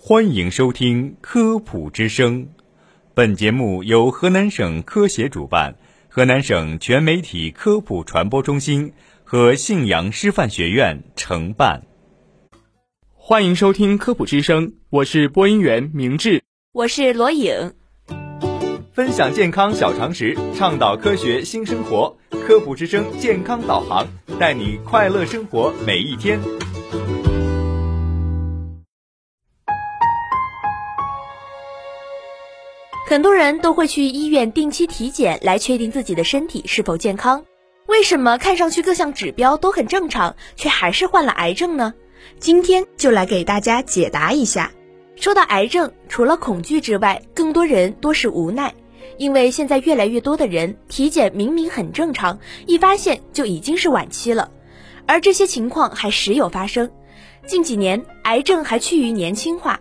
欢迎收听《科普之声》，本节目由河南省科协主办，河南省全媒体科普传播中心和信阳师范学院承办。欢迎收听《科普之声》，我是播音员明志，我是罗颖。分享健康小常识，倡导科学新生活，《科普之声》健康导航，带你快乐生活每一天。很多人都会去医院定期体检来确定自己的身体是否健康。为什么看上去各项指标都很正常，却还是患了癌症呢？今天就来给大家解答一下。说到癌症，除了恐惧之外，更多人多是无奈，因为现在越来越多的人体检明明很正常，一发现就已经是晚期了，而这些情况还时有发生。近几年，癌症还趋于年轻化。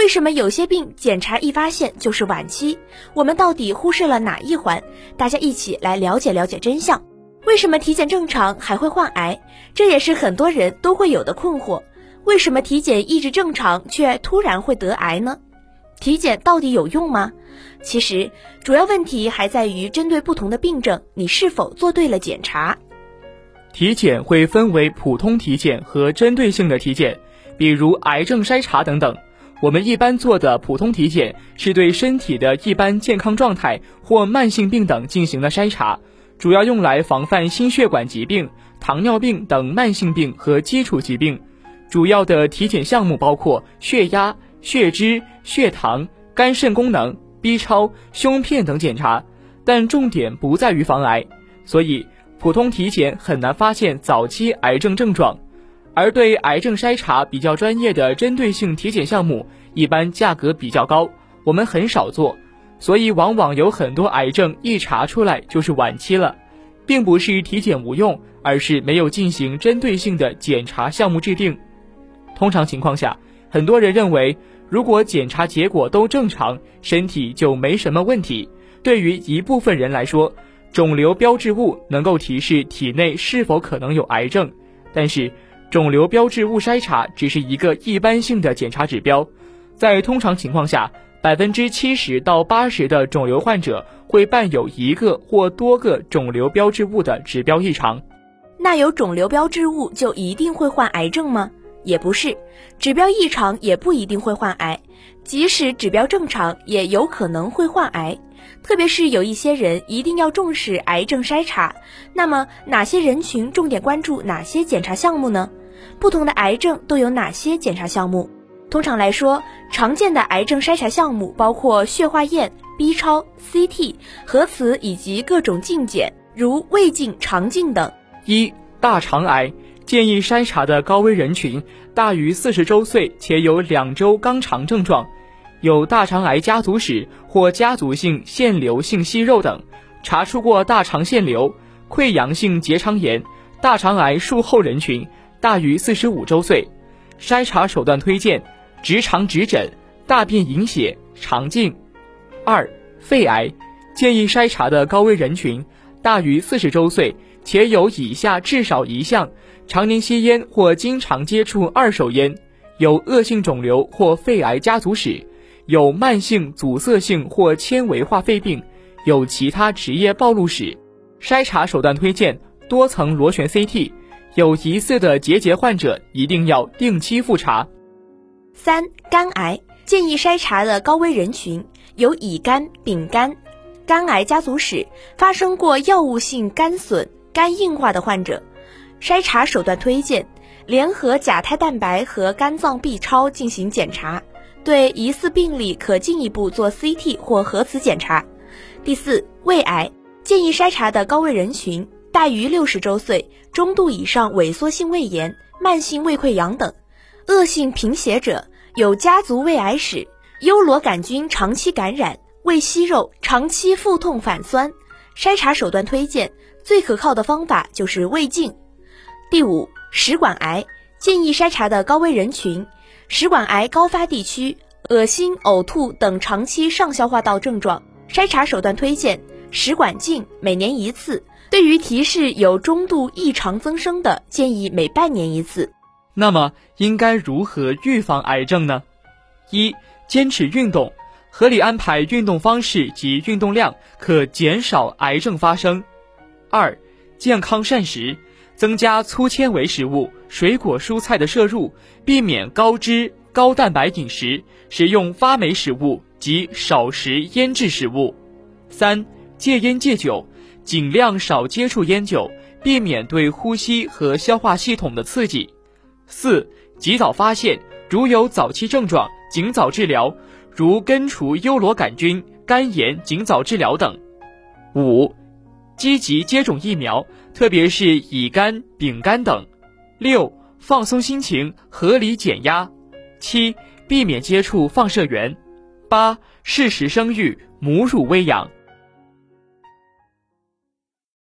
为什么有些病检查一发现就是晚期？我们到底忽视了哪一环？大家一起来了解了解真相。为什么体检正常还会患癌？这也是很多人都会有的困惑。为什么体检一直正常却突然会得癌呢？体检到底有用吗？其实主要问题还在于针对不同的病症，你是否做对了检查。体检会分为普通体检和针对性的体检，比如癌症筛查等等。我们一般做的普通体检是对身体的一般健康状态或慢性病等进行了筛查，主要用来防范心血管疾病、糖尿病等慢性病和基础疾病。主要的体检项目包括血压、血脂、血糖、肝肾功能、B 超、胸片等检查，但重点不在于防癌，所以普通体检很难发现早期癌症症状。而对癌症筛查比较专业的针对性体检项目，一般价格比较高，我们很少做，所以往往有很多癌症一查出来就是晚期了，并不是体检无用，而是没有进行针对性的检查项目制定。通常情况下，很多人认为如果检查结果都正常，身体就没什么问题。对于一部分人来说，肿瘤标志物能够提示体内是否可能有癌症，但是。肿瘤标志物筛查只是一个一般性的检查指标，在通常情况下，百分之七十到八十的肿瘤患者会伴有一个或多个肿瘤标志物的指标异常。那有肿瘤标志物就一定会患癌症吗？也不是，指标异常也不一定会患癌，即使指标正常，也有可能会患癌。特别是有一些人一定要重视癌症筛查，那么哪些人群重点关注哪些检查项目呢？不同的癌症都有哪些检查项目？通常来说，常见的癌症筛查项目包括血化验、B 超、CT、核磁以及各种镜检，如胃镜、肠镜等。一、大肠癌建议筛查的高危人群大于四十周岁且有两周肛肠症状，有大肠癌家族史或家族性腺瘤性息肉等，查出过大肠腺瘤、溃疡性结肠炎、大肠癌术后人群。大于四十五周岁，筛查手段推荐：直肠指诊、大便隐血、肠镜。二、肺癌建议筛查的高危人群大于四十周岁，且有以下至少一项：常年吸烟或经常接触二手烟，有恶性肿瘤或肺癌家族史，有慢性阻塞性或纤维化肺病，有其他职业暴露史。筛查手段推荐：多层螺旋 CT。有疑似的结节患者一定要定期复查。三、肝癌建议筛查的高危人群有乙肝、丙肝、肝癌家族史、发生过药物性肝损、肝硬化的患者。筛查手段推荐：联合甲胎蛋白和肝脏 B 超进行检查，对疑似病例可进一步做 CT 或核磁检查。第四，胃癌建议筛查的高危人群。大于六十周岁、中度以上萎缩性胃炎、慢性胃溃疡等，恶性贫血者，有家族胃癌史、幽螺杆菌长期感染、胃息肉、长期腹痛反酸。筛查手段推荐最可靠的方法就是胃镜。第五，食管癌建议筛查的高危人群：食管癌高发地区，恶心、呕吐等长期上消化道症状。筛查手段推荐食管镜，每年一次。对于提示有中度异常增生的，建议每半年一次。那么应该如何预防癌症呢？一、坚持运动，合理安排运动方式及运动量，可减少癌症发生。二、健康膳食，增加粗纤维食物、水果蔬菜的摄入，避免高脂高蛋白饮食，食用发霉食物及少食腌制食物。三、戒烟戒酒，尽量少接触烟酒，避免对呼吸和消化系统的刺激。四、及早发现，如有早期症状，尽早治疗，如根除幽螺杆菌、肝炎尽早治疗等。五、积极接种疫苗，特别是乙肝、丙肝等。六、放松心情，合理减压。七、避免接触放射源。八、适时生育，母乳喂养。